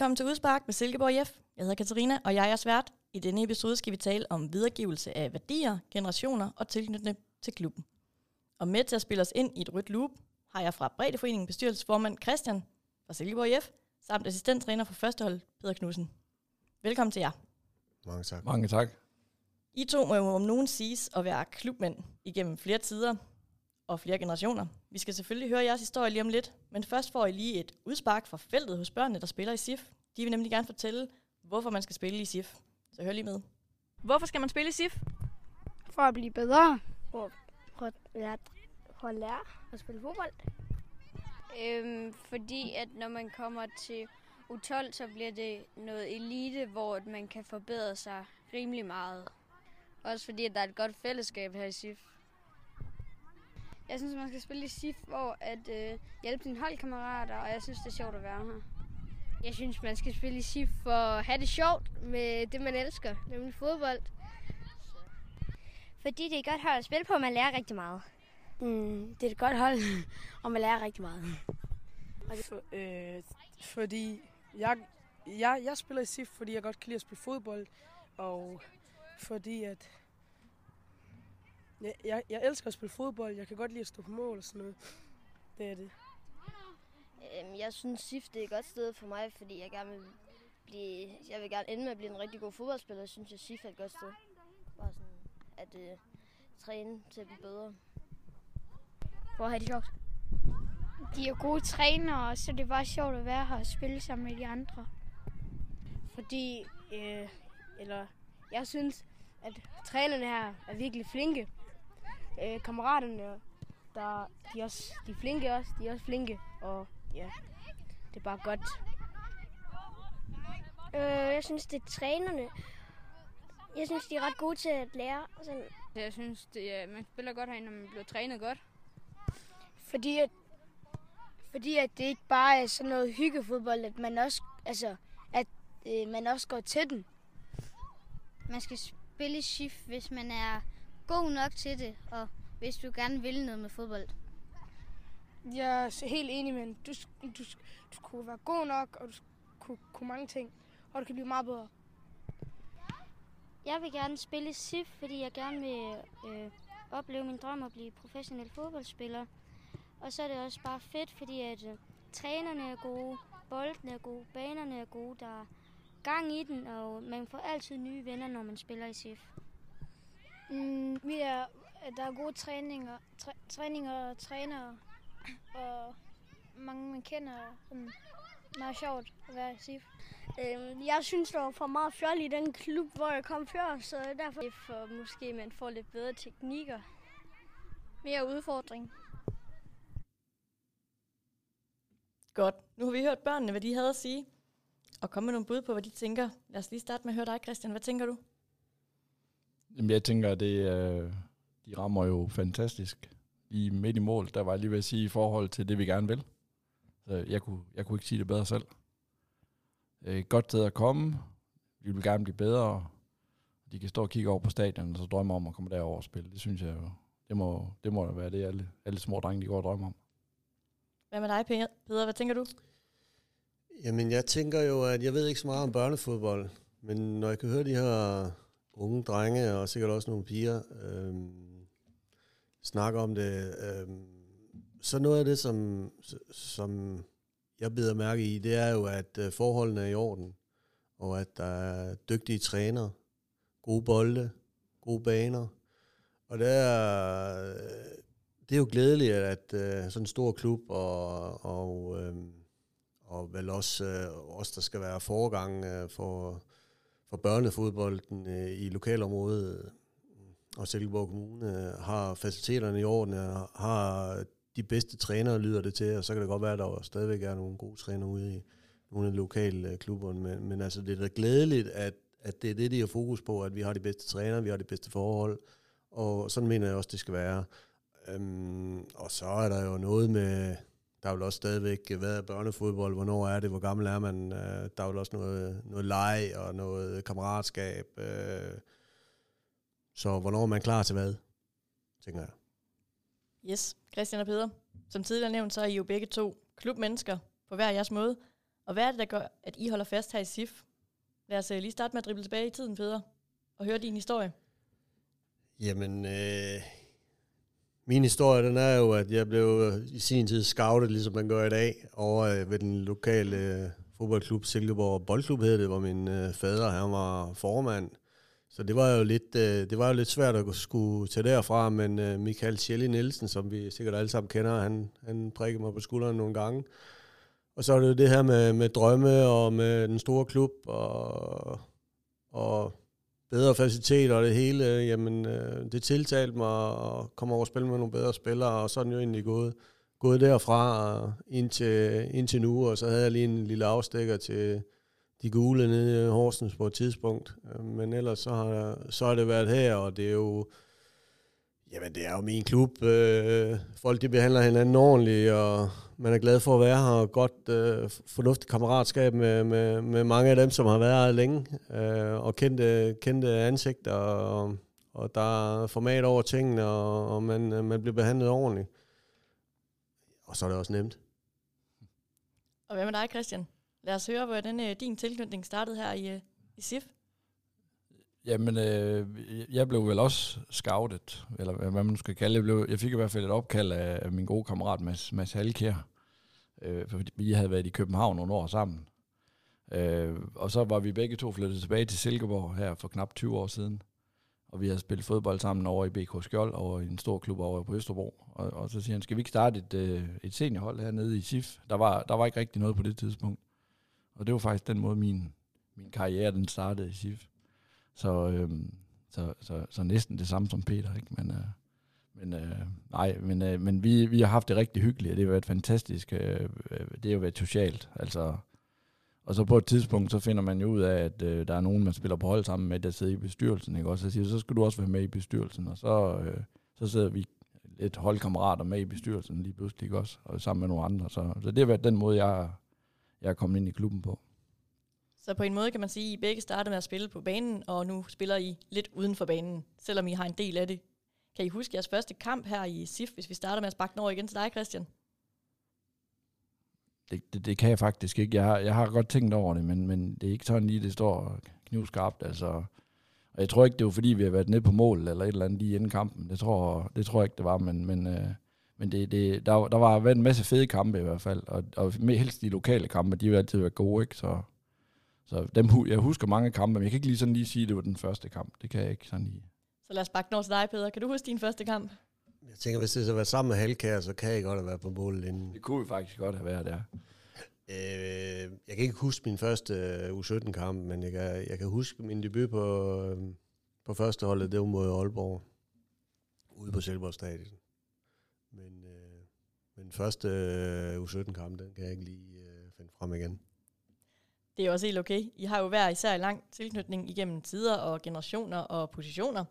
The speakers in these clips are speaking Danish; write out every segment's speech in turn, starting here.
Velkommen til Udspark med Silkeborg IF. Jeg hedder Katarina, og jeg er svært. I denne episode skal vi tale om videregivelse af værdier, generationer og tilknytning til klubben. Og med til at spille os ind i et rødt loop, har jeg fra Breddeforeningen bestyrelsesformand Christian fra Silkeborg IF, samt assistenttræner for førstehold Peter Knudsen. Velkommen til jer. Mange tak. Mange tak. I to må jo om nogen siges at være klubmænd igennem flere tider og flere generationer. Vi skal selvfølgelig høre jeres historie lige om lidt, men først får I lige et udspark fra feltet hos børnene, der spiller i SIF. De vil nemlig gerne fortælle, hvorfor man skal spille i SIF. Så hør lige med. Hvorfor skal man spille i SIF? For at blive bedre. Og for at lære, for at, lære at spille fodbold. Øhm, fordi at når man kommer til U12, så bliver det noget elite, hvor man kan forbedre sig rimelig meget. Også fordi at der er et godt fællesskab her i SIF. Jeg synes, man skal spille i SIF, hvor at øh, hjælpe sine holdkammerater, og jeg synes, det er sjovt at være her. Jeg synes, man skal spille i SIF for at have det sjovt med det, man elsker, nemlig fodbold. Fordi det er et godt hold at spille på, og man lærer rigtig meget. Mm, det er et godt hold, og man lærer rigtig meget. For, øh, fordi jeg, jeg, jeg spiller i SIF, fordi jeg godt kan lide at spille fodbold, og fordi at jeg, jeg, jeg elsker at spille fodbold. Jeg kan godt lide at stå på mål og sådan noget. Det er det. Øhm, jeg synes, SIF det er et godt sted for mig, fordi jeg gerne vil blive, jeg vil gerne ende med at blive en rigtig god fodboldspiller. Jeg synes, at SIF er et godt sted. Bare sådan at øh, træne til at blive bedre. At have det sjovt. De er gode trænere, så det er bare sjovt at være her og spille sammen med de andre. Fordi, øh, eller jeg synes, at trænerne her er virkelig flinke. Øh, kammeraterne, der, de, er også, de er flinke også, de er også flinke. Og ja, det er bare godt. Øh, jeg synes, det er trænerne. Jeg synes, de er ret gode til at lære. Sådan. Jeg synes, det er, man spiller godt herinde, når man bliver trænet godt. Fordi at, fordi at det ikke bare er sådan noget hyggefodbold, at man også, altså, at øh, man også går til den. Man skal spille SIF, hvis man er god nok til det, og hvis du gerne vil noget med fodbold. Jeg er helt enig med du, du, du kunne være god nok, og du kunne, kunne mange ting, og du kan blive meget bedre. Jeg vil gerne spille i SIF, fordi jeg gerne vil øh, opleve min drøm at blive professionel fodboldspiller. Og så er det også bare fedt, fordi at øh, trænerne er gode, boldene er gode, banerne er gode, der er gang i den, og man får altid nye venner, når man spiller i SIF. Mm, vi er, der er gode træninger, træ, træninger og trænere, og mange man kender. Sådan meget sjovt at være i SIF. Øhm, jeg synes, der var for meget fjol i den klub, hvor jeg kom før, så derfor... For måske man får lidt bedre teknikker. Mere udfordring. Godt. Nu har vi hørt børnene, hvad de havde at sige, og komme med nogle bud på, hvad de tænker. Lad os lige starte med at høre dig, Christian. Hvad tænker du? Jamen, jeg tænker, at det, øh, de rammer jo fantastisk. I midt i mål, der var jeg lige ved at sige, i forhold til det, vi gerne vil. Så jeg kunne, jeg kunne ikke sige det bedre selv. Et godt sted at komme. Vi vil gerne blive bedre. De kan stå og kigge over på stadion, og så drømme om at komme derover og spille. Det synes jeg jo, det må, det må være det, alle, alle små drenge, de går og drømmer om. Hvad med dig, Peder? Hvad tænker du? Jamen, jeg tænker jo, at jeg ved ikke så meget om børnefodbold, men når jeg kan høre de her unge drenge, og sikkert også nogle piger, øhm, snakker om det, øhm, så noget af det, som, som jeg bider mærke i, det er jo, at øh, forholdene er i orden, og at der er dygtige trænere, gode bolde, gode baner, og det er, øh, det er jo glædeligt, at, at sådan en stor klub og, og, øhm, og vel også øh, os, der skal være foregang øh, for, for børnefodbolden øh, i lokalområdet øh, og Silkeborg Kommune, øh, har faciliteterne i orden, og har de bedste trænere, lyder det til, og så kan det godt være, at der stadigvæk er nogle gode trænere ude i nogle af de lokale klubber, men, men altså det er da glædeligt, at, at det er det, de har fokus på, at vi har de bedste trænere, vi har de bedste forhold, og sådan mener jeg også, det skal være. Øhm, og så er der jo noget med, der er vel også stadigvæk været børnefodbold, hvornår er det, hvor gammel er man, øh, der er vel også noget, noget leg og noget kammeratskab, øh, så hvornår er man klar til hvad, tænker jeg. Yes, Christian og Peter. Som tidligere nævnt, så er I jo begge to klubmennesker på hver jeres måde. Og hvad er det, der gør, at I holder fast her i SIF? Lad os øh, lige starte med at drible tilbage i tiden, Peder, og høre din historie. Jamen, øh, min historie, den er jo, at jeg blev øh, i sin tid scoutet, ligesom man gør i dag, over øh, ved den lokale øh, fodboldklub, Silkeborg Boldklub hed det, hvor min fader, han var formand. Så det var jo lidt, det var jo lidt svært at skulle tage derfra, men Michael Schjelli Nielsen, som vi sikkert alle sammen kender, han, han prikkede mig på skulderen nogle gange. Og så er det jo det her med, med drømme og med den store klub og, og bedre faciliteter og det hele, jamen øh, det tiltalte mig at komme over og spille med nogle bedre spillere, og så er jo egentlig gået, gået derfra øh, ind til, ind til nu, og så havde jeg lige en lille afstikker til de gule nede i Horsens på et tidspunkt. Øh, men ellers så har, så har det været her, og det er jo, jamen det er jo min klub. Øh, folk de behandler hinanden ordentligt, og man er glad for at være her, og godt øh, fornuftigt kammeratskab med, med, med mange af dem, som har været her længe, øh, og kendte, kendte ansigter, og, og der er format over tingene, og, og man, man bliver behandlet ordentligt. Og så er det også nemt. Og hvad med dig, Christian? Lad os høre, hvordan øh, din tilknytning startede her i, øh, i SIF. Jamen, øh, jeg blev vel også scoutet, eller hvad man skal kalde det. Jeg, blev, jeg fik i hvert fald et opkald af, min gode kammerat Mads, Mads Halkjær, øh, fordi vi havde været i København nogle år sammen. Øh, og så var vi begge to flyttet tilbage til Silkeborg her for knap 20 år siden. Og vi havde spillet fodbold sammen over i BK Skjold, og i en stor klub over på Østerbro. Og, og så siger han, skal vi ikke starte et, øh, et seniorhold hernede i SIF? Der var, der var ikke rigtig noget på det tidspunkt. Og det var faktisk den måde, min, min karriere den startede i SIF. Så, øhm, så, så, så næsten det samme som Peter, ikke? Men, øh, men øh, nej, men, øh, men vi, vi har haft det rigtig hyggeligt, og det har været fantastisk. Øh, øh, det har jo været socialt, altså. Og så på et tidspunkt, så finder man jo ud af, at øh, der er nogen, man spiller på hold sammen med, der sidder i bestyrelsen, ikke? Og så siger så skal du også være med i bestyrelsen, og så, øh, så sidder vi et holdkammerater med i bestyrelsen lige pludselig, ikke også? Og sammen med nogle andre. Så, så det har været den måde, jeg, jeg er kommet ind i klubben på. Så på en måde kan man sige, at I begge startede med at spille på banen, og nu spiller I lidt uden for banen, selvom I har en del af det. Kan I huske jeres første kamp her i SIF, hvis vi starter med at sparke den over igen til dig, Christian? Det, det, det kan jeg faktisk ikke. Jeg har, jeg har godt tænkt over det, men, men det er ikke sådan lige, det står knivskarpt. Altså. Og jeg tror ikke, det var fordi, vi har været nede på mål eller et eller andet lige inden kampen. Det tror, det tror jeg ikke, det var, men, men, øh, men det, det, der, der var været en masse fede kampe i hvert fald, og, og helst de lokale kampe, de har altid været gode, ikke? Så, så dem, jeg husker mange kampe, men jeg kan ikke lige sådan lige sige, at det var den første kamp. Det kan jeg ikke sådan lige. Så lad os bakke over til dig, Peter. Kan du huske din første kamp? Jeg tænker, hvis det så var sammen med Halkær, så kan jeg godt have været på målet inden. Det kunne vi faktisk godt have været, der. Øh, jeg kan ikke huske min første uh, U17-kamp, men jeg kan, jeg kan huske min debut på, uh, på første holdet, det var mod Aalborg, ude på Silkeborg Stadion. Men, uh, men første uh, U17-kamp, den kan jeg ikke lige uh, finde frem igen. Det er også helt okay. I har jo hver især lang tilknytning igennem tider og generationer og positioner.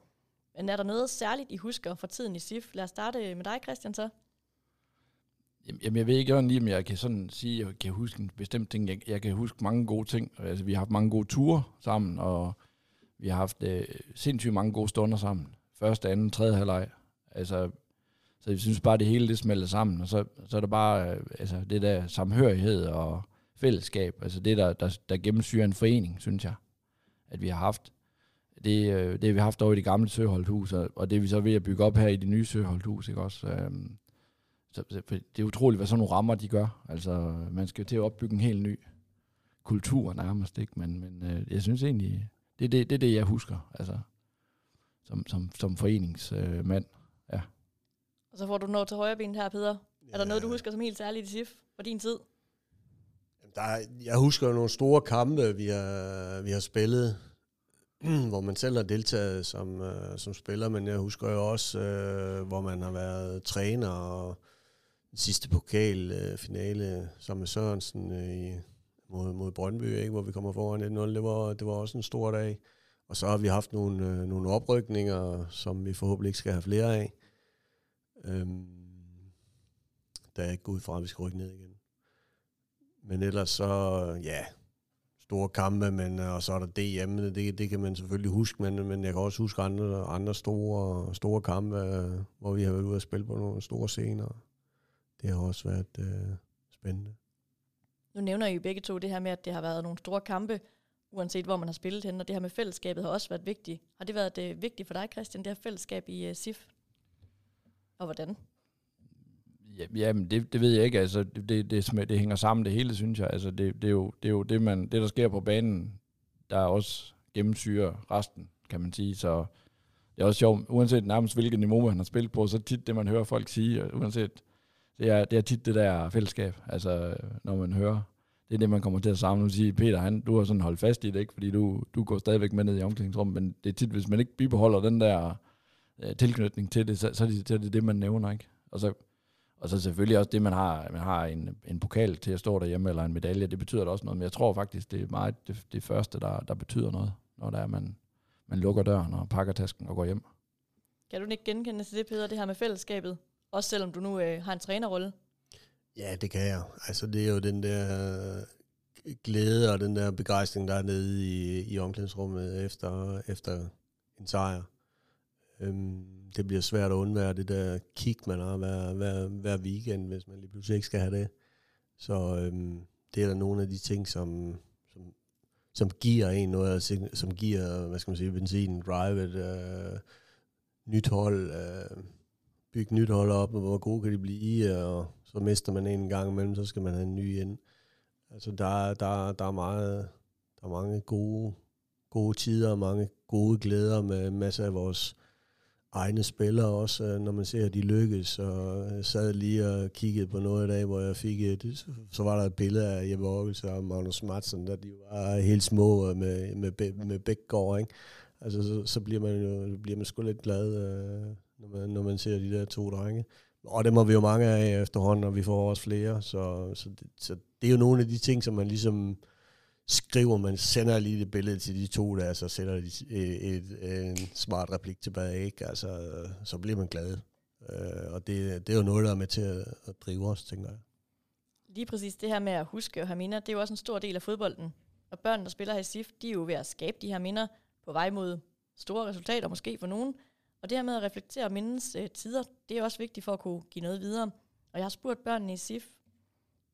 Men er der noget særligt, I husker fra tiden i SIF? Lad os starte med dig, Christian, så. Jamen, jeg ved ikke lige, om jeg kan sådan sige, at jeg kan huske en bestemt ting. Jeg, jeg kan huske mange gode ting. Altså, vi har haft mange gode ture sammen, og vi har haft øh, sindssygt mange gode stunder sammen. Første, anden, tredje halvleg. Altså, så jeg synes bare, det hele det smelter sammen, og så, så er der bare øh, altså, det der samhørighed og fællesskab, altså det, der, der, der gennemsyrer en forening, synes jeg, at vi har haft. Det, øh, det har vi haft over i det gamle Søholdhus, og, og det er vi så ved at bygge op her i det nye Søholdhus, ikke også? Øhm, så, så, det er utroligt, hvad sådan nogle rammer de gør. Altså, man skal jo til at opbygge en helt ny kultur nærmest, ikke? Men, men øh, jeg synes egentlig, det er det, det, det, jeg husker, altså, som, som, som foreningsmand, øh, ja. Og så får du noget til højre ben her, Peter. Ja. Er der noget, du husker som helt særligt i SIF for din tid? Der, er, jeg husker jo nogle store kampe, vi har, vi har spillet, hvor man selv har deltaget som, øh, som spiller, men jeg husker jo også, øh, hvor man har været træner og sidste pokalfinale øh, sammen med Sørensen øh, i, mod, mod Brøndby, ikke, hvor vi kommer foran 1-0. Det var, det var også en stor dag. Og så har vi haft nogle, øh, nogle oprykninger, som vi forhåbentlig ikke skal have flere af. Øhm, der er ikke ud fra, at vi skal rykke ned igen. Men ellers så, ja, store kampe, men, øh, og så er der DM, det, det kan man selvfølgelig huske, men, men jeg kan også huske andre, andre store, store kampe, øh, hvor vi har været ude og spille på nogle store scener. Det har også været øh, spændende. Nu nævner I jo begge to det her med, at det har været nogle store kampe, uanset hvor man har spillet hen, og det her med fællesskabet har også været vigtigt. Har det været det vigtigt for dig, Christian, det her fællesskab i øh, SIF? Og hvordan? Ja, jamen, det, det ved jeg ikke. Altså, det, det, det, det hænger sammen det hele, synes jeg. Altså, det, det, er jo, det er jo det, man, det, der sker på banen, der er også gennemsyrer resten, kan man sige. Så det er også sjovt, uanset nærmest hvilket niveau man har spillet på, så tit det, man hører folk sige, uanset, det er, det er tit det der fællesskab, altså når man hører, det er det, man kommer til at samle og sige, Peter, han, du har sådan holdt fast i det, ikke? fordi du, du går stadigvæk med ned i omklædningsrummet, men det er tit, hvis man ikke bibeholder den der øh, tilknytning til det, så, så, er det, så er det det, man nævner, ikke? Og så, og så selvfølgelig også det, man har, man har en, en pokal til at stå derhjemme, eller en medalje, det betyder da også noget, men jeg tror faktisk, det er meget det, det første, der, der betyder noget, når der er, man, man lukker døren og pakker tasken og går hjem. Kan du ikke genkende til det, Peter, det her med fællesskabet? Også selvom du nu øh, har en trænerrolle. Ja, det kan jeg. Altså, det er jo den der glæde og den der begejstring, der er nede i, i omklædningsrummet efter, efter en sejr. Øhm, det bliver svært at undvære det der kick, man har hver, hver, hver weekend, hvis man lige pludselig ikke skal have det. Så øhm, det er der nogle af de ting, som, som, som giver en noget, som giver, hvad skal man sige, benzin, drive et øh, nyt hold, øh, bygge nyt hold op, og hvor gode kan de blive, og så mister man en gang imellem, så skal man have en ny ind. Altså der, der, der er meget, der er mange gode, gode tider, og mange gode glæder med masser af vores egne spillere også, øh, når man ser, at de lykkes. Og jeg sad lige og kiggede på noget i dag, hvor jeg fik et, så var der et billede af Jeppe Aarhus og Magnus Madsen, der de var helt små med, med, med Bækgaard, ikke? Altså, så, så, bliver man jo bliver man sgu lidt glad, øh, når, man, når man ser de der to drenge. Og det må vi jo mange af efterhånden, og vi får også flere. Så, så, det, så det er jo nogle af de ting, som man ligesom skriver, man sender lige det billede til de to der, så sender de øh, et, et, en smart replik tilbage, ikke? Altså, øh, så bliver man glad. Øh, og det, det er jo noget, der er med til at, at drive os, tænker jeg. Lige præcis det her med at huske og have minder, det er jo også en stor del af fodbolden. Og børn, der spiller her i SIF, de er jo ved at skabe de her minder på vej mod store resultater, måske for nogen. Og det her med at reflektere mindens øh, tider, det er også vigtigt for at kunne give noget videre. Og jeg har spurgt børnene i SIF,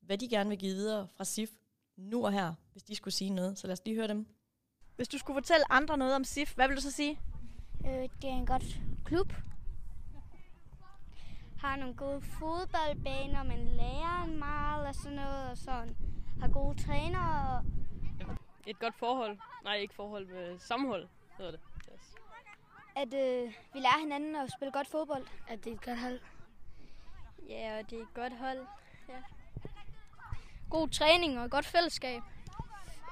hvad de gerne vil give videre fra SIF nu og her, hvis de skulle sige noget. Så lad os lige høre dem. Hvis du skulle fortælle andre noget om SIF, hvad vil du så sige? Øh, det er en godt klub. Har nogle gode fodboldbaner, man lærer meget og sådan noget, og sådan. Har gode trænere. Og... Et godt forhold. Nej, ikke forhold med sammenhold, hedder det. Yes. At øh, vi lærer hinanden at spille godt fodbold. At det er et godt hold. Ja, og det er et godt hold. Ja. God træning og godt fællesskab.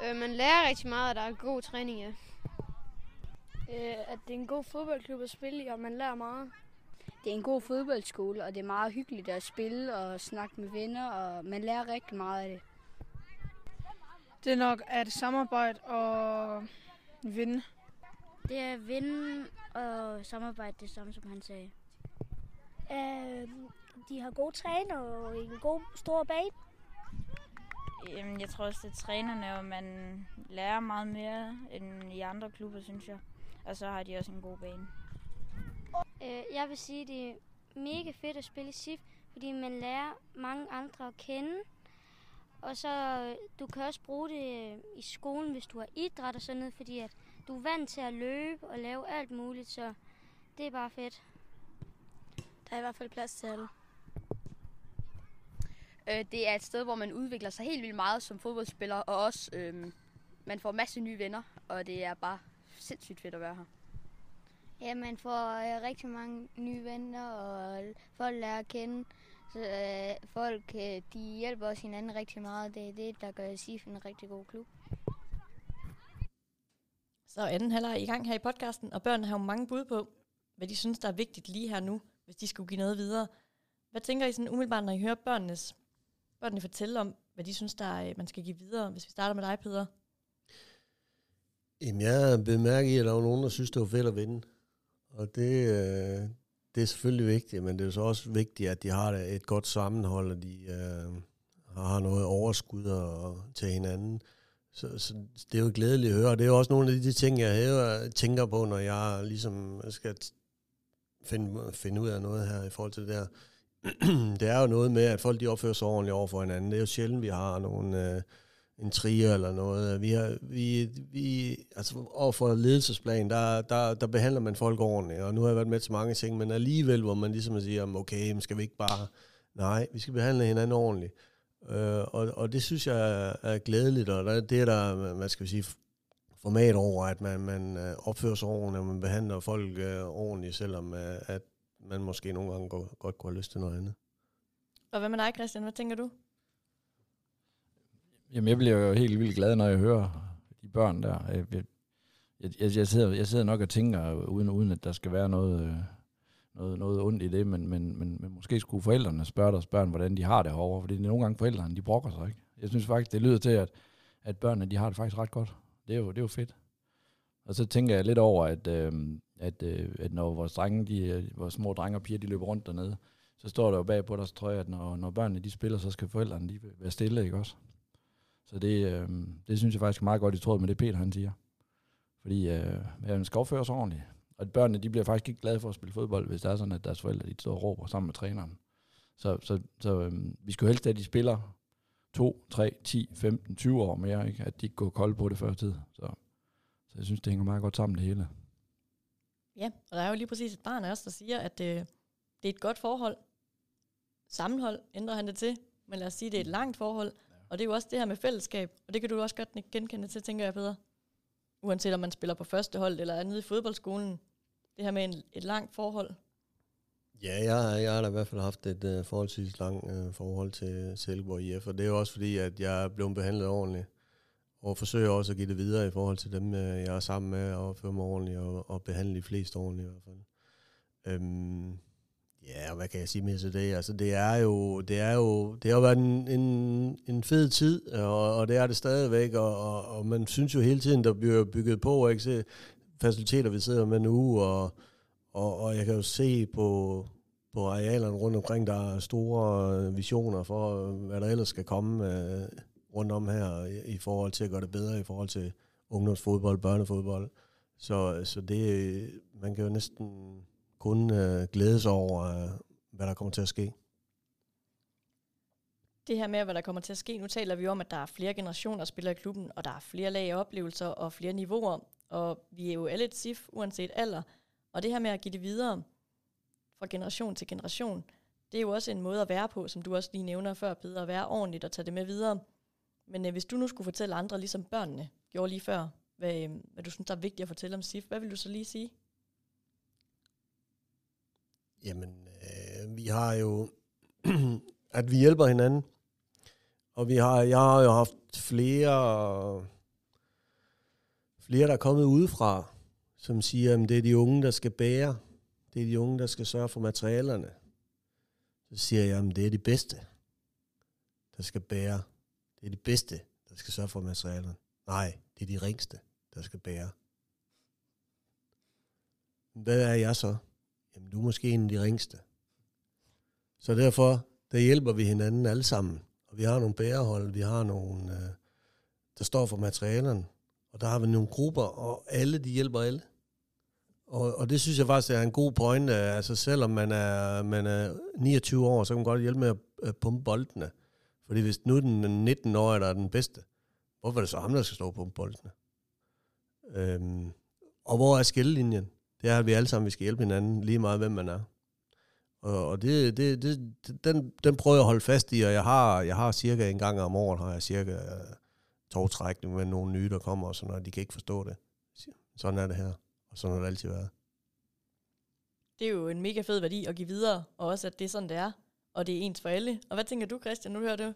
Øh, man lærer rigtig meget, at der er god træning, ja. Øh, at det er en god fodboldklub at spille i, og man lærer meget. Det er en god fodboldskole, og det er meget hyggeligt at spille og snakke med venner, og man lærer rigtig meget af det. Det er nok at samarbejde og vinde. Det er vinde og samarbejde, det samme som han sagde. Øh, de har gode træner og en god stor bane. Jamen, jeg tror også, det er trænerne, og man lærer meget mere end i andre klubber, synes jeg. Og så har de også en god bane. Øh, jeg vil sige, det er mega fedt at spille SIF, fordi man lærer mange andre at kende. Og så du kan også bruge det i skolen, hvis du har idræt og sådan noget, fordi at du er vant til at løbe og lave alt muligt, så det er bare fedt. Der er i hvert fald plads til alle. Øh, det er et sted, hvor man udvikler sig helt vildt meget som fodboldspiller, og også øh, man får masse nye venner, og det er bare sindssygt fedt at være her. Ja, man får øh, rigtig mange nye venner, og folk lærer at kende. Så øh, folk, øh, de hjælper også hinanden rigtig meget. Det er det, der gør SIF en rigtig god klub. Så anden halvleg i gang her i podcasten, og børnene har jo mange bud på, hvad de synes, der er vigtigt lige her nu, hvis de skulle give noget videre. Hvad tænker I sådan umiddelbart, når I hører børnenes, børnene fortælle om, hvad de synes, der er, man skal give videre, hvis vi starter med dig, Peter? Jamen, jeg bemærker at der var nogen, der synes, det var fedt at vinde. Og det, øh, det er selvfølgelig vigtigt, men det er så også vigtigt, at de har et godt sammenhold, og de øh, har noget overskud og, til hinanden. Så, så det er jo glædeligt at høre. Det er jo også nogle af de ting, jeg hæver, tænker på, når jeg ligesom skal finde, finde ud af noget her i forhold til det der. det er jo noget med, at folk de opfører sig ordentligt over for hinanden. Det er jo sjældent, vi har nogle, øh, en trier eller noget. Vi har, vi, vi, altså over for ledelsesplan, der, der, der behandler man folk ordentligt, og nu har jeg været med til mange ting, men alligevel, hvor man ligesom siger, okay, skal vi ikke bare... Nej, vi skal behandle hinanden ordentligt. Øh, og, og det synes jeg er, glædeligt, og der, det er der, hvad skal vi sige, format over, at man, man øh, opfører sig ordentligt, og man behandler folk øh, ordentligt, selvom øh, at man måske nogle gange godt, godt kunne have lyst til noget andet. Og hvad med dig, Christian? Hvad tænker du? Jamen, jeg bliver jo helt vildt glad, når jeg hører de børn der. Jeg, jeg, jeg, jeg, sidder, jeg sidder nok og tænker, uden, uden at der skal være noget, noget, noget ondt i det, men, men, men, men måske skulle forældrene spørge deres børn, hvordan de har det herovre, fordi nogle gange forældrene, de brokker sig ikke. Jeg synes faktisk, det lyder til, at, at børnene, de har det faktisk ret godt. Det er jo, det er jo fedt. Og så tænker jeg lidt over, at, øh, at, øh, at når vores, drenge, de, vores små drenge og piger, de løber rundt dernede, så står der jo bag på deres trøje, at når, når børnene de spiller, så skal forældrene de være stille, ikke også? Så det, øh, det synes jeg faktisk er meget godt i tråd med det, Peter han siger. Fordi øh, man skal opføre sig ordentligt. Og børnene de bliver faktisk ikke glade for at spille fodbold, hvis det er sådan, at deres forældre de står og råber sammen med træneren. Så, så, så øh, vi skulle helst have, at de spiller 2, 3, 10, 15, 20 år mere, ikke? at de ikke går kolde på det før tid. Så, så jeg synes, det hænger meget godt sammen det hele. Ja, og der er jo lige præcis et barn også, der siger, at øh, det er et godt forhold. Sammenhold ændrer han det til, men lad os sige, at det er et langt forhold. Og det er jo også det her med fællesskab, og det kan du også godt genkende til, tænker jeg, Peter. Uanset om man spiller på første hold eller er nede i fodboldskolen. Det her med en, et langt forhold. Ja, jeg, jeg har da i hvert fald haft et uh, forholdsvis langt uh, forhold til Silkeborg IF, og det er jo også fordi, at jeg er blevet behandlet ordentligt, og forsøger også at give det videre i forhold til dem, øh, jeg er sammen med, og føre mig ordentligt, og, og behandle de fleste ordentligt i hvert fald. Øhm, Ja, hvad kan jeg sige mere til det? Altså, det er jo, det er jo, det har været en, en, en fed tid, og, og det er det stadigvæk, og, og, og man synes jo hele tiden, der bliver bygget på, ikke? Se, faciliteter, vi sidder med nu, og, og, og jeg kan jo se på, på arealerne rundt omkring, der er store øh, visioner for, hvad der ellers skal komme øh, rundt om her, i, forhold til at gøre det bedre, i forhold til ungdomsfodbold, børnefodbold. Så, så det, man kan jo næsten kun øh, glæde sig over, øh, hvad der kommer til at ske. Det her med, hvad der kommer til at ske, nu taler vi om, at der er flere generationer, der spiller i klubben, og der er flere lag af oplevelser og flere niveauer, og vi er jo alle et SIF, uanset alder. Og det her med at give det videre fra generation til generation, det er jo også en måde at være på, som du også lige nævner før, Peter, at være ordentligt og tage det med videre. Men øh, hvis du nu skulle fortælle andre, ligesom børnene gjorde lige før, hvad, øh, hvad du synes, der er vigtigt at fortælle om SIF, hvad vil du så lige sige? Jamen, øh, vi har jo, at vi hjælper hinanden. Og vi har, jeg har jo haft flere, flere der er kommet udefra, som siger, at det er de unge, der skal bære. Det er de unge, der skal sørge for materialerne. Så siger jeg, at det er de bedste, der skal bære. Det er de bedste, der skal sørge for materialerne. Nej, det er de ringste, der skal bære. Hvad er jeg så? jamen du er måske en af de ringste. Så derfor, der hjælper vi hinanden alle sammen. Og vi har nogle bærehold, vi har nogle, øh, der står for materialerne, og der har vi nogle grupper, og alle, de hjælper alle. Og, og det synes jeg faktisk er en god pointe. Altså selvom man er, man er 29 år, så kan man godt hjælpe med at pumpe boldene. Fordi hvis nu den 19-årige, der er den bedste, hvorfor er det så ham, der skal stå på boldene? Øhm, og hvor er skillelinjen? det er, at vi alle sammen vi skal hjælpe hinanden, lige meget hvem man er. Og, og det, det, det, den, den prøver jeg at holde fast i, og jeg har, jeg har cirka en gang om året, har jeg cirka øh, uh, togtrækning med nogle nye, der kommer, og sådan noget. De kan ikke forstå det. Sådan er det her, og sådan har det altid været. Det er jo en mega fed værdi at give videre, og også at det er sådan, det er, og det er ens for alle. Og hvad tænker du, Christian, nu hører du?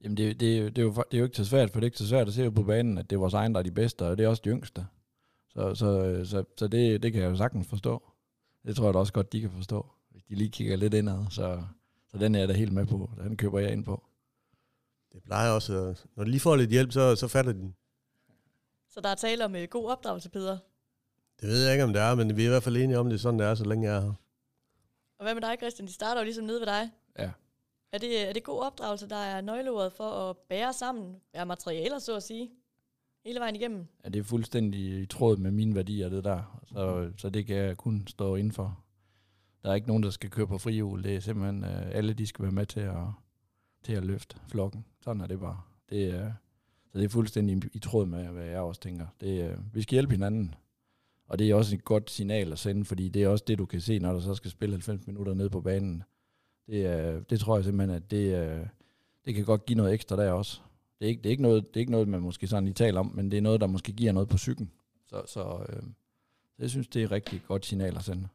Jamen, det, det, det, er jo, det er jo ikke så svært, for det er ikke så svært at se på banen, at det er vores egen, der er de bedste, og det er også de yngste. Så, så, så, så det, det kan jeg jo sagtens forstå. Det tror jeg da også godt, de kan forstå, hvis de lige kigger lidt indad. Så, så den er jeg da helt med på. Den køber jeg ind på. Det plejer også, når de lige får lidt hjælp, så, så fatter de den. Så der er tale om uh, god opdragelse, Peter? Det ved jeg ikke, om det er, men vi er i hvert fald enige om, det sådan det er, så længe jeg er her. Og hvad med dig, Christian? De starter jo ligesom nede ved dig. Ja. Er det, er det god opdragelse, der er nøgleordet for at bære sammen, bære materialer, så at sige? hele vejen igennem. Ja, det er fuldstændig i tråd med mine værdier, det der. Så, så det kan jeg kun stå indenfor. Der er ikke nogen, der skal køre på frihjul. Det er simpelthen, øh, alle de skal være med til at, til at løfte flokken. Sådan er det bare. Det er, så det er fuldstændig i, tråd med, hvad jeg også tænker. Det, øh, vi skal hjælpe hinanden. Og det er også et godt signal at sende, fordi det er også det, du kan se, når der så skal spille 90 minutter ned på banen. Det, er, det tror jeg simpelthen, at det, er, det kan godt give noget ekstra der også. Det er, ikke, det, er ikke noget, det er ikke noget, man måske sådan lige taler om, men det er noget, der måske giver noget på psyken. Så, så, øh, så jeg synes, det er et rigtig godt signal at sende.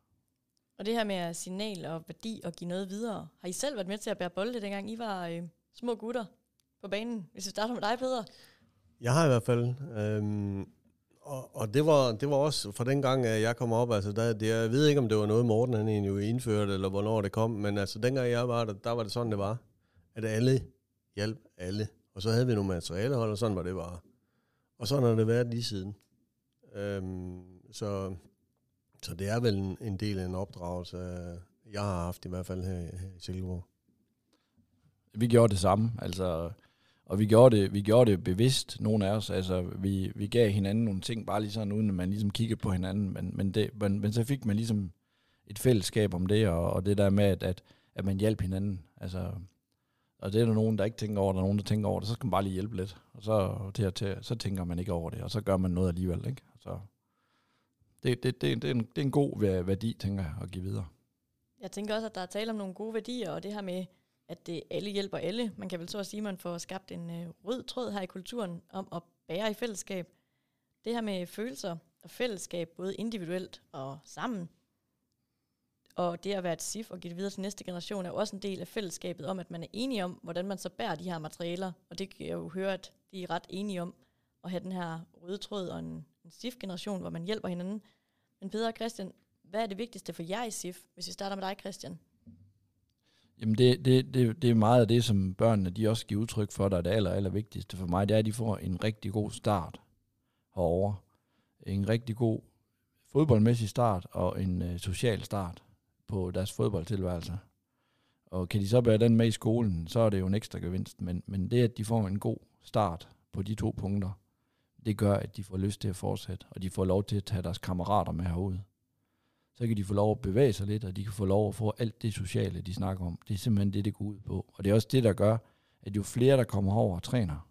Og det her med signal og værdi og give noget videre, har I selv været med til at bære bolde, dengang I var øh, små gutter på banen? Hvis vi starter med dig, Peder. Jeg har i hvert fald. Øhm, og, og det var, det var også fra den gang, jeg kom op, altså der, det, jeg ved ikke, om det var noget, Morten han egentlig indførte, eller hvornår det kom, men altså dengang jeg var der, der var det sådan, det var, at alle hjalp alle. Og så havde vi nogle materialehold, og sådan var det bare. Og sådan har det været lige siden. Øhm, så, så det er vel en, en del af en opdragelse, jeg har haft i hvert fald her, her i Silkeborg. Vi gjorde det samme, altså, og vi gjorde det, vi gjorde det bevidst, nogle af os. Altså, vi, vi gav hinanden nogle ting, bare lige sådan, uden at man ligesom kiggede på hinanden. Men, men, det, men, men så fik man ligesom et fællesskab om det, og, og det der med, at, at, at man hjalp hinanden. Altså, og det er der nogen, der ikke tænker over der er nogen, der tænker over det, så skal man bare lige hjælpe lidt. Og så, til, til, så tænker man ikke over det, og så gør man noget alligevel. Ikke? Så det, det, det, det, er en, det er en god værdi, tænker jeg, at give videre. Jeg tænker også, at der er tale om nogle gode værdier, og det her med, at det alle hjælper alle. Man kan vel så at sige, at man får skabt en øh, rød tråd her i kulturen om at bære i fællesskab. Det her med følelser og fællesskab, både individuelt og sammen, og det at være et SIF og give det videre til næste generation, er også en del af fællesskabet om, at man er enige om, hvordan man så bærer de her materialer. Og det kan jeg jo høre, at de er ret enige om at have den her røde tråd og en, en SIF-generation, hvor man hjælper hinanden. Men Peter og Christian, hvad er det vigtigste for jer i SIF, hvis vi starter med dig, Christian? Jamen det, det, det, det er meget af det, som børnene de også giver udtryk for, der er det aller, aller vigtigste for mig, det er, at de får en rigtig god start herovre. En rigtig god fodboldmæssig start og en øh, social start på deres fodboldtilværelse. Og kan de så bære den med i skolen, så er det jo en ekstra gevinst. Men, men det, at de får en god start på de to punkter, det gør, at de får lyst til at fortsætte, og de får lov til at tage deres kammerater med herude. Så kan de få lov at bevæge sig lidt, og de kan få lov at få alt det sociale, de snakker om. Det er simpelthen det, det går ud på. Og det er også det, der gør, at jo flere, der kommer over og træner,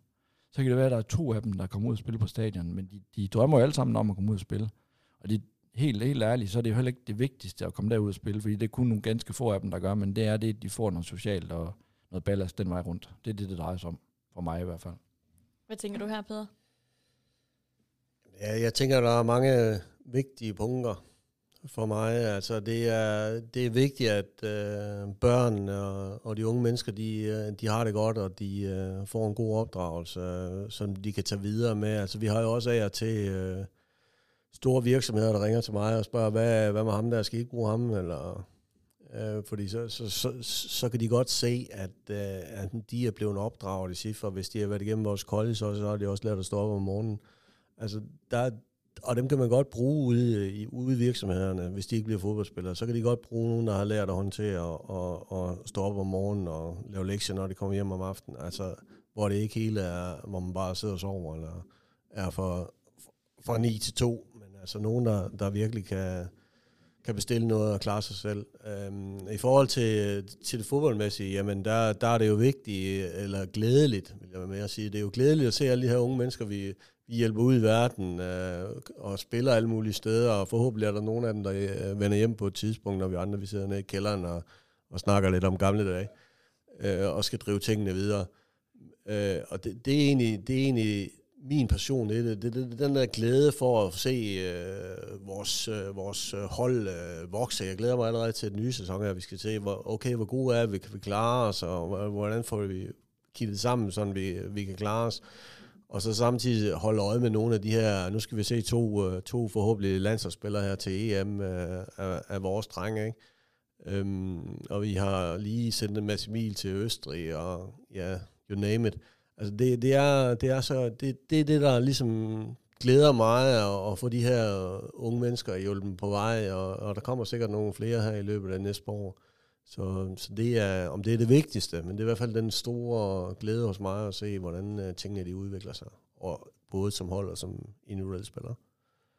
så kan det være, at der er to af dem, der kommer ud og spille på stadion, men de, de drømmer jo alle sammen om at komme ud og spille. Og det, helt, helt ærligt, så er det jo heller ikke det vigtigste at komme derud og spille, fordi det er kun nogle ganske få af dem, der gør, men det er det, at de får noget socialt og noget ballast den vej rundt. Det er det, det drejer sig om, for mig i hvert fald. Hvad tænker du her, Peter? Ja, jeg tænker, der er mange vigtige punkter for mig. Altså, det er, det er vigtigt, at øh, børn og, og de unge mennesker, de, øh, de har det godt, og de øh, får en god opdragelse, øh, som de kan tage videre med. Altså, vi har jo også af og til øh, store virksomheder, der ringer til mig og spørger, hvad, hvad med ham der, skal I ikke bruge ham? Eller, øh, fordi så, så, så, så kan de godt se, at, øh, at de er blevet opdraget i cifre. Hvis de har været igennem vores college, så, så har de også lært at stå op om morgenen. Altså, der, og dem kan man godt bruge ude i, ude i virksomhederne, hvis de ikke bliver fodboldspillere. Så kan de godt bruge nogen, der har lært at håndtere og, og, og stå op om morgenen og lave lektier, når de kommer hjem om aftenen. Altså, hvor det ikke hele er, hvor man bare sidder og sover, eller er fra, fra 9 til 2. Men altså nogen, der, der virkelig kan, kan bestille noget og klare sig selv. Øhm, I forhold til, til det fodboldmæssige, jamen der, der er det jo vigtigt, eller glædeligt, vil jeg med at sige. Det er jo glædeligt at se alle de her unge mennesker, vi, vi hjælper ud i verden øh, og spiller alle mulige steder, og forhåbentlig er der nogen af dem, der øh, vender hjem på et tidspunkt, når vi andre vi sidder nede i kælderen og, og snakker lidt om gamle dage, øh, og skal drive tingene videre. Øh, og det, det, er egentlig, det er egentlig min passion i det. Det, det, den der glæde for at se øh, vores, øh, vores øh, hold øh, vokse. Jeg glæder mig allerede til den nye sæson her. Vi skal se, hvor, okay, hvor gode er vi, kan vi klare os, og hvordan får vi kittet sammen, så vi, vi kan klare os. Og så samtidig holde øje med nogle af de her, nu skal vi se to, øh, to forhåbentlig landsholdsspillere her til EM øh, af, af vores drenge, ikke? Øhm, og vi har lige sendt en masse mil til Østrig, og ja, you name it. Altså det, det, er, det er så, det, det er det, der ligesom glæder mig at, at få de her unge mennesker hjulpet på vej, og, og der kommer sikkert nogle flere her i løbet af næste år. Så, så det er, om det er det vigtigste, men det er i hvert fald den store glæde hos mig at se, hvordan uh, tingene de udvikler sig, og både som hold og som individuelle spillere.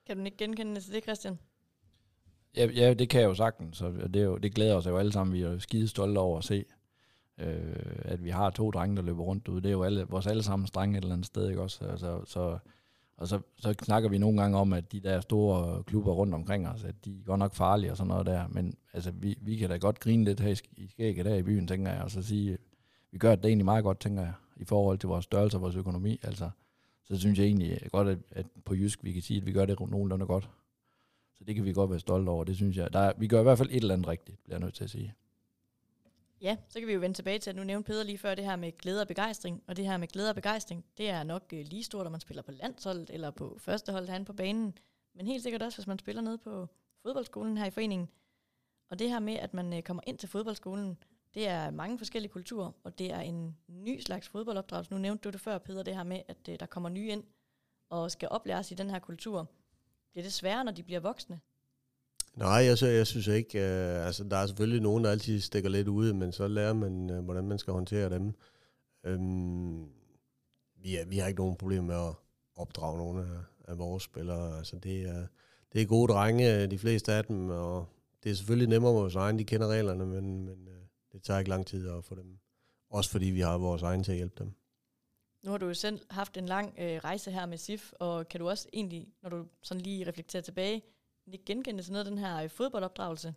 Kan du ikke genkende det til det, Christian? Ja, ja, det kan jeg jo sagtens, så det, er jo, det glæder os jo alle sammen. Vi er jo skide stolte over at se, øh, at vi har to drenge, der løber rundt ude. Det er jo alle, vores allesammens drenge et eller andet sted, ikke også? Altså, så, og så, så snakker vi nogle gange om, at de der store klubber rundt omkring os, at de er godt nok farlige og sådan noget der. Men altså, vi, vi kan da godt grine lidt her i skægget der i byen, tænker jeg, og så sige, vi gør det egentlig meget godt, tænker jeg, i forhold til vores størrelse og vores økonomi. Altså, så synes jeg egentlig godt, at, at på Jysk, vi kan sige, at vi gør det nogenlunde godt. Så det kan vi godt være stolte over, det synes jeg. Der vi gør i hvert fald et eller andet rigtigt, bliver jeg nødt til at sige. Ja, så kan vi jo vende tilbage til, at nu nævnte Peder lige før det her med glæde og begejstring. Og det her med glæde og begejstring, det er nok øh, lige stort, når man spiller på landsholdet eller på førstehold herinde på banen. Men helt sikkert også, hvis man spiller ned på fodboldskolen her i foreningen. Og det her med, at man øh, kommer ind til fodboldskolen, det er mange forskellige kulturer, og det er en ny slags fodboldopdragelse. Nu nævnte du det før, Peder, det her med, at øh, der kommer nye ind og skal oplæres i den her kultur. Bliver det sværere, når de bliver voksne? Nej, jeg, jeg synes ikke. Øh, altså, der er selvfølgelig nogen, der altid stikker lidt ud, men så lærer man, øh, hvordan man skal håndtere dem. Øhm, vi, er, vi har ikke nogen problem med at opdrage nogle af, af vores spillere. Altså, det, er, det er gode drenge, øh, de fleste af dem, og det er selvfølgelig nemmere med vores egen, de kender reglerne, men, men øh, det tager ikke lang tid at få dem. Også fordi vi har vores egen til at hjælpe dem. Nu har du jo selv haft en lang øh, rejse her med SIF, og kan du også egentlig, når du sådan lige reflekterer tilbage, ikke genkende til noget af den her øh, fodboldopdragelse?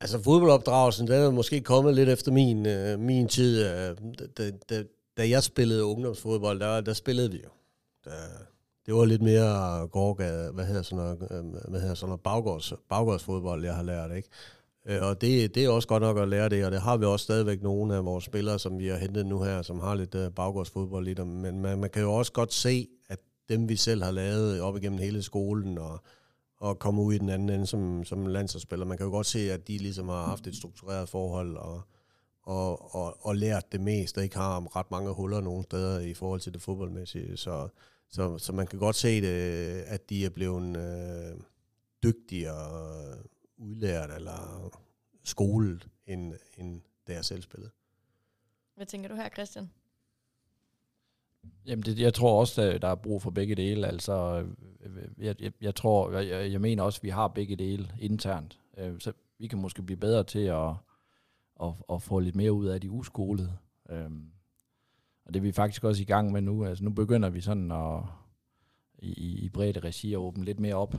Altså fodboldopdragelsen, den er måske kommet lidt efter min, øh, min tid. Øh, da, da, da jeg spillede ungdomsfodbold, der, der spillede vi jo. Der, det var lidt mere gårdgade, øh, hvad hedder sådan noget, øh, hvad hedder sådan noget baggårds, baggårdsfodbold, jeg har lært, ikke? Øh, og det, det er også godt nok at lære det, og det har vi også stadigvæk nogle af vores spillere, som vi har hentet nu her, som har lidt øh, baggårdsfodbold i dem. Men man, man kan jo også godt se, at dem vi selv har lavet op igennem hele skolen, og, og komme ud i den anden ende som, som landsholdsspiller, man kan jo godt se, at de ligesom har haft et struktureret forhold, og, og, og, og lært det mest, og ikke har ret mange huller nogen steder i forhold til det fodboldmæssige. Så, så, så man kan godt se det, at de er blevet øh, dygtigere udlært eller skolet, end, end da jeg selv spillede. Hvad tænker du her, Christian? Jamen, det, jeg tror også, der, der er brug for begge dele. Altså, øh, jeg, jeg, jeg tror, jeg, jeg mener også, at vi har begge dele internt. Øh, så vi kan måske blive bedre til at, at, at få lidt mere ud af de uskolede. Øh, og det er vi faktisk også i gang med nu. Altså, nu begynder vi sådan at i, i bredde regi at åbne lidt mere op.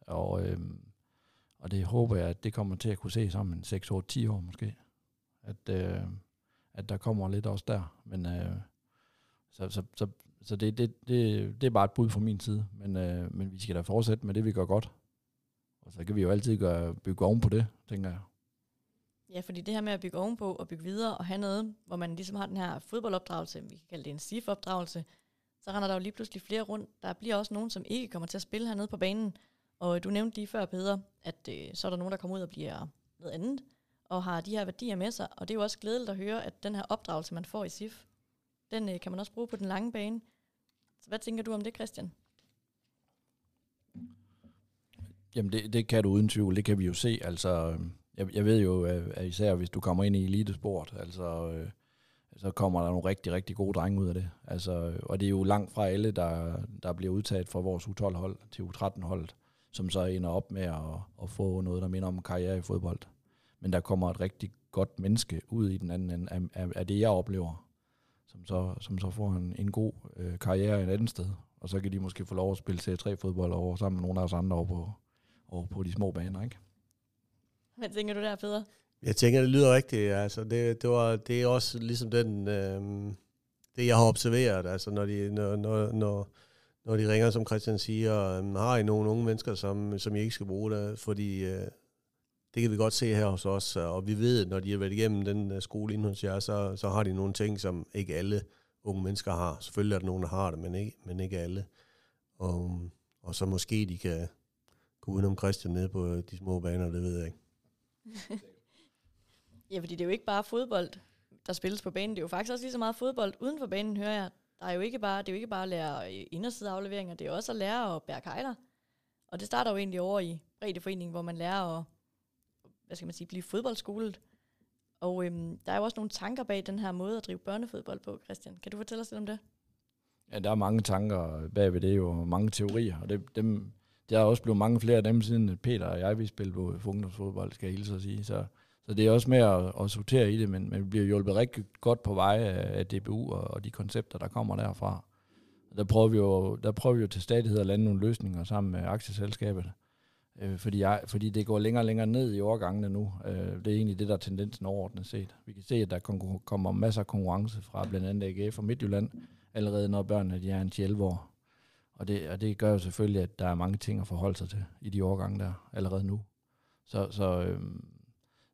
Og og det håber jeg, at det kommer til at kunne se sammen 6-8-10 år måske. At, at der kommer lidt også der. Men, øh, så så, så, så det, det, det, det er bare et bud fra min side. Men, øh, men vi skal da fortsætte med det, vi gør godt. Og så kan vi jo altid gøre, bygge oven på det, tænker jeg. Ja, fordi det her med at bygge ovenpå og bygge videre og have noget, hvor man ligesom har den her fodboldopdragelse, vi kan kalde det en SIF-opdragelse, så render der jo lige pludselig flere rundt. Der bliver også nogen, som ikke kommer til at spille hernede på banen, og du nævnte lige før, Peder, at øh, så er der nogen, der kommer ud og bliver noget andet, og har de her værdier med sig. Og det er jo også glædeligt at høre, at den her opdragelse, man får i SIF, den øh, kan man også bruge på den lange bane. Så hvad tænker du om det, Christian? Jamen det, det kan du uden tvivl, det kan vi jo se. Altså, øhm, jeg, jeg ved jo, at især hvis du kommer ind i elitesport, altså, øh, så kommer der nogle rigtig, rigtig gode drenge ud af det. Altså, øh, og det er jo langt fra alle, der, der bliver udtaget fra vores U12-hold til U13-holdet som så ender op med at, at få noget, der minder om karriere i fodbold. Men der kommer et rigtig godt menneske ud i den anden ende af, af, af det, jeg oplever, som så, som så får en, en god øh, karriere et andet sted. Og så kan de måske få lov at spille C3-fodbold over sammen med nogle af os andre over på, over på de små baner, ikke? Hvad tænker du der, Peder? Jeg tænker, det lyder rigtigt. Altså, det, det, var, det er også ligesom den, øh, det, jeg har observeret. Altså, når, de, når, når, når, når de ringer, som Christian siger, øhm, har I nogle unge mennesker, som, som I ikke skal bruge der? Fordi øh, det kan vi godt se her hos os, og vi ved, at når de har været igennem den øh, skole inden hos jer, så, så har de nogle ting, som ikke alle unge mennesker har. Selvfølgelig er der nogen, der har det, men ikke, men ikke alle. Og, og så måske de kan gå udenom Christian ned på øh, de små baner, det ved jeg ikke. ja, fordi det er jo ikke bare fodbold, der spilles på banen. Det er jo faktisk også lige så meget fodbold uden for banen, hører jeg. Der er jo ikke bare, det er jo ikke bare at lære øh, indersideafleveringer, det er også at lære at bære kejler. Og det starter jo egentlig over i Breddeforeningen, hvor man lærer at hvad skal man sige, blive fodboldskolet. Og øhm, der er jo også nogle tanker bag den her måde at drive børnefodbold på, Christian. Kan du fortælle os lidt om det? Ja, der er mange tanker bag ved det, jo mange teorier, og det, dem, der er også blevet mange flere af dem, siden Peter og jeg, vi spillede på ungdomsfodbold, skal jeg hilse at sige. Så, så det er også med at, at sortere i det, men, men vi bliver hjulpet rigtig godt på vej af, af DBU og, og de koncepter, der kommer derfra. Der prøver vi jo, der prøver vi jo til stadighed at lande nogle løsninger sammen med aktieselskabet. Øh, fordi, jeg, fordi det går længere og længere ned i overgangene nu. Øh, det er egentlig det, der er tendensen overordnet set. Vi kan se, at der kommer masser af konkurrence fra blandt andet AGF og Midtjylland, allerede når børnene de er en 11 år. Og det, og det gør jo selvfølgelig, at der er mange ting at forholde sig til i de årgange der allerede nu. Så, så, øh,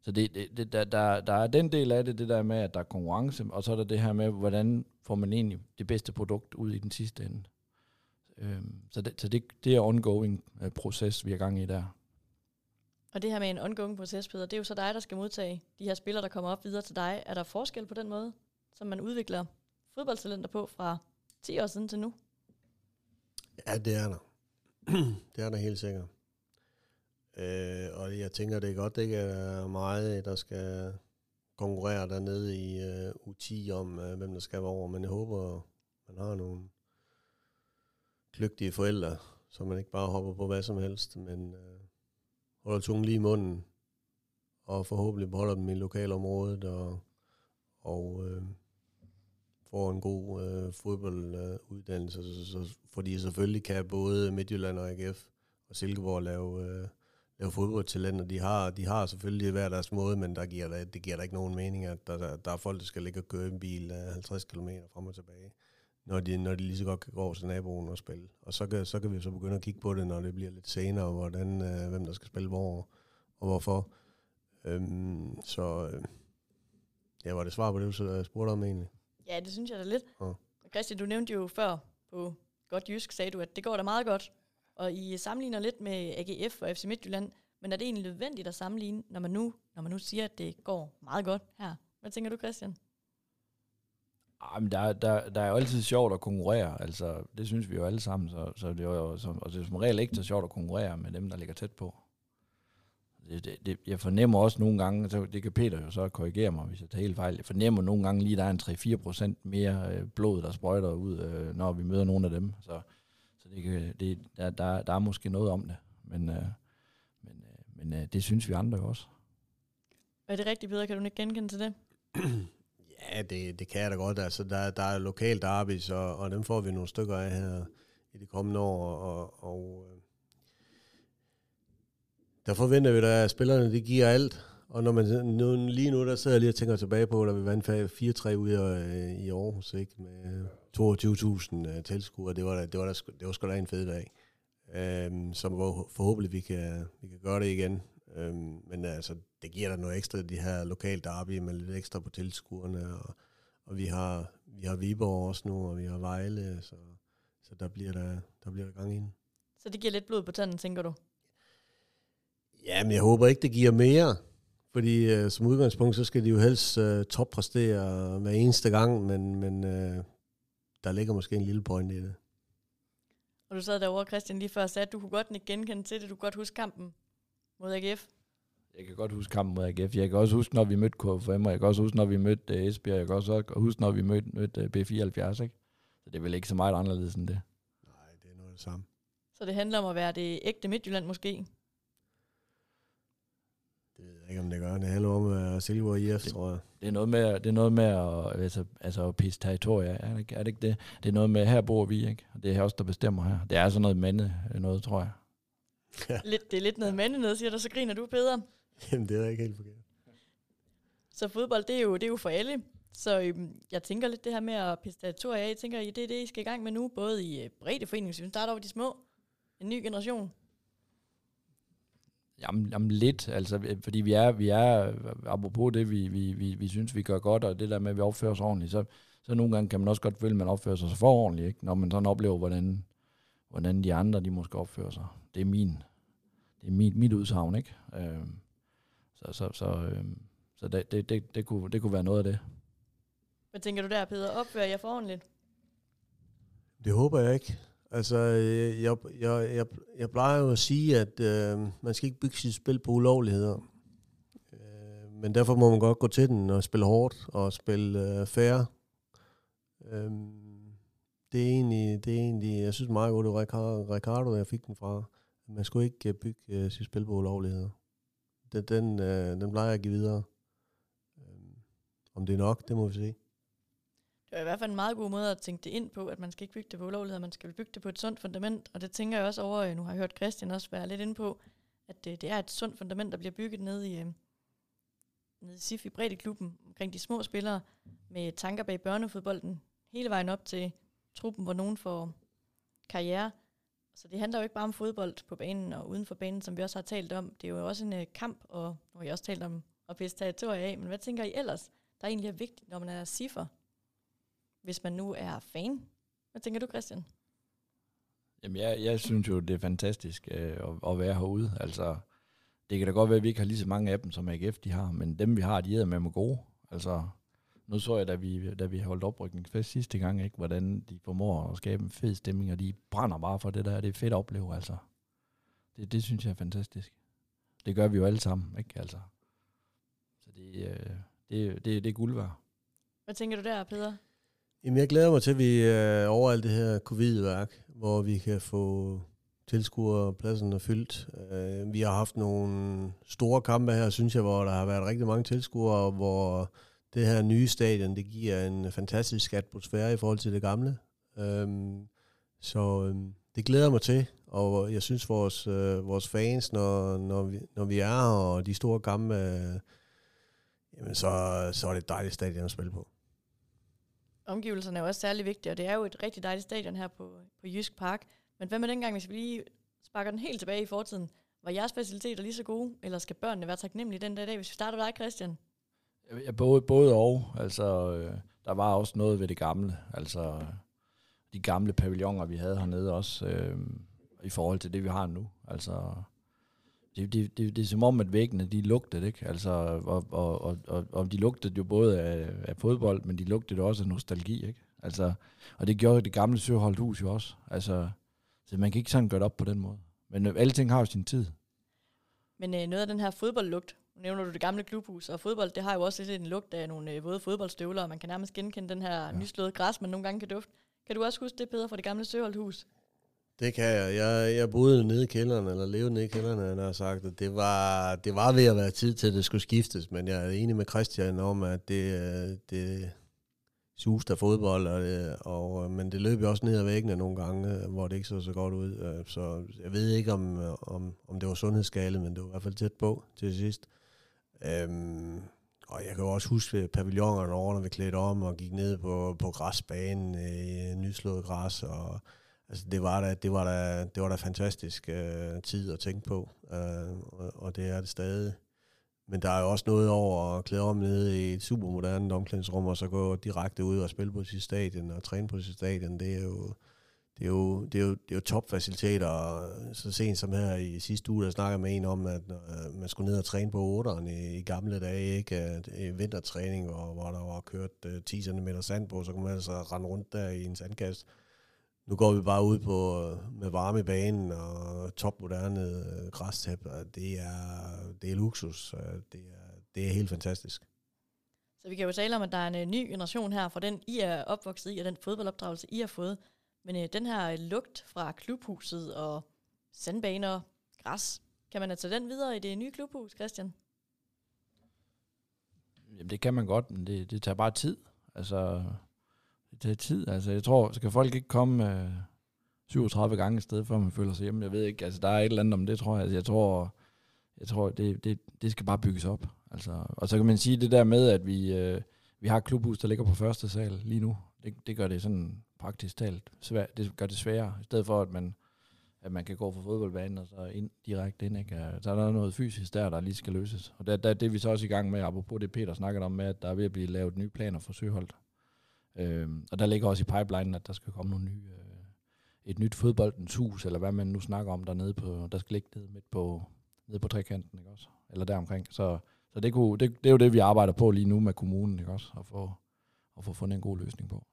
så det, det, det, der, der, der er den del af det, det der med, at der er konkurrence, og så er der det her med, hvordan får man egentlig det bedste produkt ud i den sidste ende. Øhm, så det, så det, det er ongoing øh, proces, vi er gang i der. Og det her med en ongoing proces, Peter, det er jo så dig, der skal modtage de her spillere, der kommer op videre til dig. Er der forskel på den måde, som man udvikler fodboldtalenter på fra 10 år siden til nu? Ja, det er der. det er der helt sikkert. Øh, og jeg tænker, det er godt, det ikke er meget, der skal konkurrere dernede i uh, U10 om, uh, hvem der skal være over. Men jeg håber, man har nogle kløgtige forældre, så man ikke bare hopper på hvad som helst, men øh, holder tungen lige i munden, og forhåbentlig beholder dem i lokalområdet, og, og øh, får en god øh, fodbolduddannelse, uh, så, så, fordi selvfølgelig kan både Midtjylland og AGF og Silkeborg lave, øh, lave fodboldtalenter. De har, de har selvfølgelig hver deres måde, men der giver der, det giver da ikke nogen mening, at der, der, der er folk, der skal ligge og køre en bil øh, 50 km frem og tilbage når de, når de lige så godt kan gå over til naboen og spille. Og så kan, så kan vi så begynde at kigge på det, når det bliver lidt senere, hvordan, øh, hvem der skal spille hvor og hvorfor. Øhm, så øh, ja, var det svar på det, du jeg spurgte om egentlig? Ja, det synes jeg da lidt. Ja. Christian, du nævnte jo før på godt jysk, sagde du, at det går da meget godt. Og I sammenligner lidt med AGF og FC Midtjylland, men er det egentlig nødvendigt at sammenligne, når man nu, når man nu siger, at det går meget godt her? Hvad tænker du, Christian? Jamen, der, der, der er jo altid sjovt at konkurrere, altså det synes vi jo alle sammen, så, så det er jo så, og det er som regel ikke så sjovt at konkurrere med dem, der ligger tæt på. Det, det, det, jeg fornemmer også nogle gange, så det kan Peter jo så korrigere mig, hvis jeg tager helt fejl, jeg fornemmer nogle gange lige, at der er en 3-4% mere øh, blod, der sprøjter ud, øh, når vi møder nogle af dem. Så, så det kan, det, der, der, der er måske noget om det, men, øh, men, men det synes vi andre jo også. Er det rigtigt, Peter? Kan du ikke genkende til det? Ja, det, det kan jeg da godt. Altså, der, der er lokalt derby, og, og dem får vi nogle stykker af her i de kommende år. Og, og øh, der forventer vi da, at spillerne de giver alt. Og når man nu, lige nu, der sidder jeg lige og tænker tilbage på, at vi vandt 4-3 ud øh, i, Aarhus, ikke? med 22.000 øh, tilskuere. Det var, da, det, var da, det var sgu da en fed dag. Um, som forhåbentlig vi kan, vi kan gøre det igen. Øhm, men altså, det giver der noget ekstra, de her lokale derby med lidt ekstra på tilskuerne, og, og vi har, vi har Viborg også nu, og vi har Vejle, så, så der, bliver der, der bliver der gang ind. Så det giver lidt blod på tanden, tænker du? Ja, men jeg håber ikke, det giver mere. Fordi uh, som udgangspunkt, så skal de jo helst uh, toppræstere hver eneste gang, men, men uh, der ligger måske en lille point i det. Og du sad derovre, Christian, lige før og sagde, at du kunne godt ikke genkende til det. Du kunne godt huske kampen mod AGF? Jeg kan godt huske kampen mod AGF. Jeg kan også huske, når vi mødte KFM, og jeg kan også huske, når vi mødte uh, Esbjerg. Jeg kan også huske, når vi mødte, mødte uh, B74, ikke? Så det er vel ikke så meget anderledes end det. Nej, det er noget det samme. Så det handler om at være det ægte Midtjylland måske? Det ved jeg ikke, om det gør. Det handler om at være Silver IF, det, tror jeg. Det er noget med, det er noget med at, altså, altså at pisse territorier, er det, ikke, er det ikke det? Det er noget med, her bor vi, ikke? Og det er også der bestemmer her. Det er sådan noget mande, noget, tror jeg. Lidt, det er lidt noget mande noget, siger der, så griner du, Peder. Jamen, det er ikke helt forkert. Så fodbold, det er jo, det er jo for alle. Så øhm, jeg tænker lidt det her med at pisse af. Jeg tænker, det er det, I skal i gang med nu, både i øh, breddeforeningen, så vi starter over de små. En ny generation. Jamen, jamen lidt, altså, fordi vi er, vi er apropos det, vi, vi, vi, vi synes, vi gør godt, og det der med, at vi opfører os ordentligt, så, så nogle gange kan man også godt føle, at man opfører sig for ordentligt, ikke? når man sådan oplever, hvordan, hvordan de andre, de måske opfører sig. Det er min, det er mit, mit udsagn, ikke? Øh, så så, så, øh, så det, det, det, det, kunne, det kunne være noget af det. Hvad tænker du der, Peter? Opfører jeg for ordentligt? Det håber jeg ikke. Altså, jeg, jeg, jeg, jeg plejer jo at sige, at øh, man skal ikke bygge sit spil på ulovligheder. Øh, men derfor må man godt gå til den og spille hårdt og spille øh, fair. Øh, det er egentlig, det er egentlig, jeg synes meget godt, det var Ricardo, jeg fik den fra man skulle ikke øh, bygge øh, sit spil på ulovligheder. Den, den, øh, den plejer jeg at give videre. Øhm, om det er nok, det må vi se. Det er i hvert fald en meget god måde at tænke det ind på, at man skal ikke bygge det på ulovligheder, man skal bygge det på et sundt fundament. Og det tænker jeg også over, øh, nu har jeg hørt Christian også være lidt ind på, at det, det er et sundt fundament, der bliver bygget ned i, ned i SIF i klubben omkring de små spillere, med tanker bag børnefodbolden, hele vejen op til truppen, hvor nogen får karriere. Så det handler jo ikke bare om fodbold på banen og uden for banen, som vi også har talt om. Det er jo også en øh, kamp, og nu har jeg også talt om at pisse territorier af. Men hvad tænker I ellers, der egentlig er vigtigt, når man er siffer? Hvis man nu er fan. Hvad tænker du, Christian? Jamen, jeg, jeg synes jo, det er fantastisk øh, at, at være herude. Altså, det kan da godt være, at vi ikke har lige så mange af dem, som AGF de har, men dem, vi har, de er med med gode. Altså, nu så jeg, da vi, da vi holdt oprykningsfest sidste gang, ikke, hvordan de formår at skabe en fed stemning, og de brænder bare for det der. Det er fedt at opleve, altså. Det, det synes jeg er fantastisk. Det gør vi jo alle sammen, ikke? Altså. Så det, øh, det, det, det er guld værd. Hvad tænker du der, Peter? Jamen, jeg glæder mig til, at vi øh, over alt det her covid-værk, hvor vi kan få tilskuerpladserne fyldt. Øh, vi har haft nogle store kampe her, synes jeg, hvor der har været rigtig mange tilskuere, hvor det her nye stadion, det giver en fantastisk atmosfære i forhold til det gamle. Øhm, så øhm, det glæder mig til, og jeg synes vores, øh, vores fans, når, når, vi, når vi er her, og de store gamle, øh, jamen så, så er det et dejligt stadion at spille på. Omgivelserne er også særlig vigtige, og det er jo et rigtig dejligt stadion her på, på Jysk Park. Men hvad med dengang, hvis vi lige sparker den helt tilbage i fortiden? Var jeres faciliteter lige så gode, eller skal børnene være taknemmelige den dag, hvis vi starter dig, Christian? Ja, både, både og. Altså, øh, der var også noget ved det gamle. Altså, de gamle pavilloner, vi havde hernede også, øh, i forhold til det, vi har nu. Altså, det, det, det, det er som om, at væggene, de lugtede, ikke? Altså, og, og, og, og, og de lugtede jo både af, af fodbold, men de lugtede også af nostalgi, ikke? Altså, og det gjorde det gamle Søholdt jo også. Altså, så man kan ikke sådan gøre det op på den måde. Men øh, alting har jo sin tid. Men øh, noget af den her fodboldlugt, nu nævner du det gamle klubhus, og fodbold, det har jo også lidt en lugt af nogle øh, våde fodboldstøvler, og man kan nærmest genkende den her ja. nyslåede græs, man nogle gange kan dufte. Kan du også huske det, Peter, fra det gamle Søholdhus? Det kan jeg. Jeg, jeg boede nede i kælderen, eller levede nede i kælderen, og jeg har sagt, at det var, det var ved at være tid til, at det skulle skiftes, men jeg er enig med Christian om, at det, øh, det, suste af fodbold, og, det, og, øh, men det løb jo også ned ad væggene nogle gange, øh, hvor det ikke så så godt ud. Øh, så jeg ved ikke, om, om, om det var sundhedsskale, men det var i hvert fald tæt på til sidst. Øhm, og jeg kan jo også huske pavillonerne over, når vi klædte om og gik ned på, på græsbanen i nyslået græs. Og, altså det var da, det var da, det var da fantastisk øh, tid at tænke på, øh, og, og det er det stadig. Men der er jo også noget over at klæde om nede i et supermoderne omklædningsrum, og så gå direkte ud og spille på sit stadion og træne på sit stadion. Det er jo, det er jo, det er jo, det er jo topfaciliteter, og så sent som her i sidste uge, der snakker med en om, at øh, man skulle ned og træne på 8'eren i, i gamle dage, ikke? I øh, vintertræning, hvor, hvor der var kørt øh, 10 cm sand på, så kunne man altså rende rundt der i en sandkast. Nu går vi bare ud på øh, med varme i banen og topmoderne øh, græstæp. Det er, det er luksus. Det er, det er helt fantastisk. Så vi kan jo tale om, at der er en øh, ny generation her for den, I er opvokset i, og den fodboldopdragelse, I har fået. Men øh, den her øh, lugt fra klubhuset og sandbaner, græs, kan man tage den videre i det nye klubhus, Christian? Jamen det kan man godt, men det, det tager bare tid. Altså, det er tid. Altså, jeg tror, skal folk ikke komme øh, 37 gange i stedet, før man føler sig hjemme? Jeg ved ikke, altså, der er et eller andet om det, tror jeg. Altså, jeg tror, jeg tror det, det, det skal bare bygges op. Altså, og så kan man sige det der med, at vi, øh, vi har et klubhus, der ligger på første sal lige nu. Det, det gør det sådan praktisk talt svært. Det gør det sværere, i stedet for, at man, at man kan gå fra fodboldbanen og så ind, direkte ind. Ikke? Altså, så er der noget fysisk der, der lige skal løses. Og der, der, det er vi så også i gang med, apropos det Peter snakkede om, med, at der er ved at blive lavet nye planer for Søholdt. Øhm, og der ligger også i pipeline, at der skal komme nogle nye, øh, et nyt fodboldens hus, eller hvad man nu snakker om dernede på, der skal ligge nede midt på, nede på trekanten, ikke også? Eller deromkring. Så, så det, kunne, det, det, er jo det, vi arbejder på lige nu med kommunen, ikke også? At få, at få fundet en god løsning på.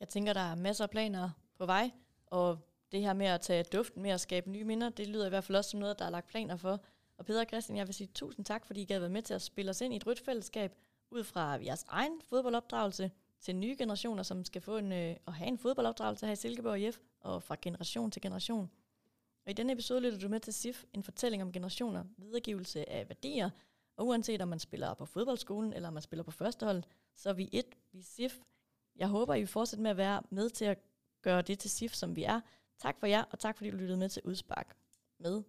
Jeg tænker, der er masser af planer på vej, og det her med at tage duften med at skabe nye minder, det lyder i hvert fald også som noget, der er lagt planer for. Og Peter og Christian, jeg vil sige tusind tak, fordi I gad være med til at spille os ind i et rødt fællesskab, ud fra jeres egen fodboldopdragelse, til nye generationer, som skal få en, øh, at have en fodboldopdragelse her i Silkeborg IF, og fra generation til generation. Og i denne episode lytter du med til SIF, en fortælling om generationer, videregivelse af værdier, og uanset om man spiller på fodboldskolen, eller om man spiller på førstehold, så er vi et, vi er SIF. Jeg håber, I vil fortsætte med at være med til at gøre det til SIF, som vi er. Tak for jer, og tak fordi du lyttede med til Udspark med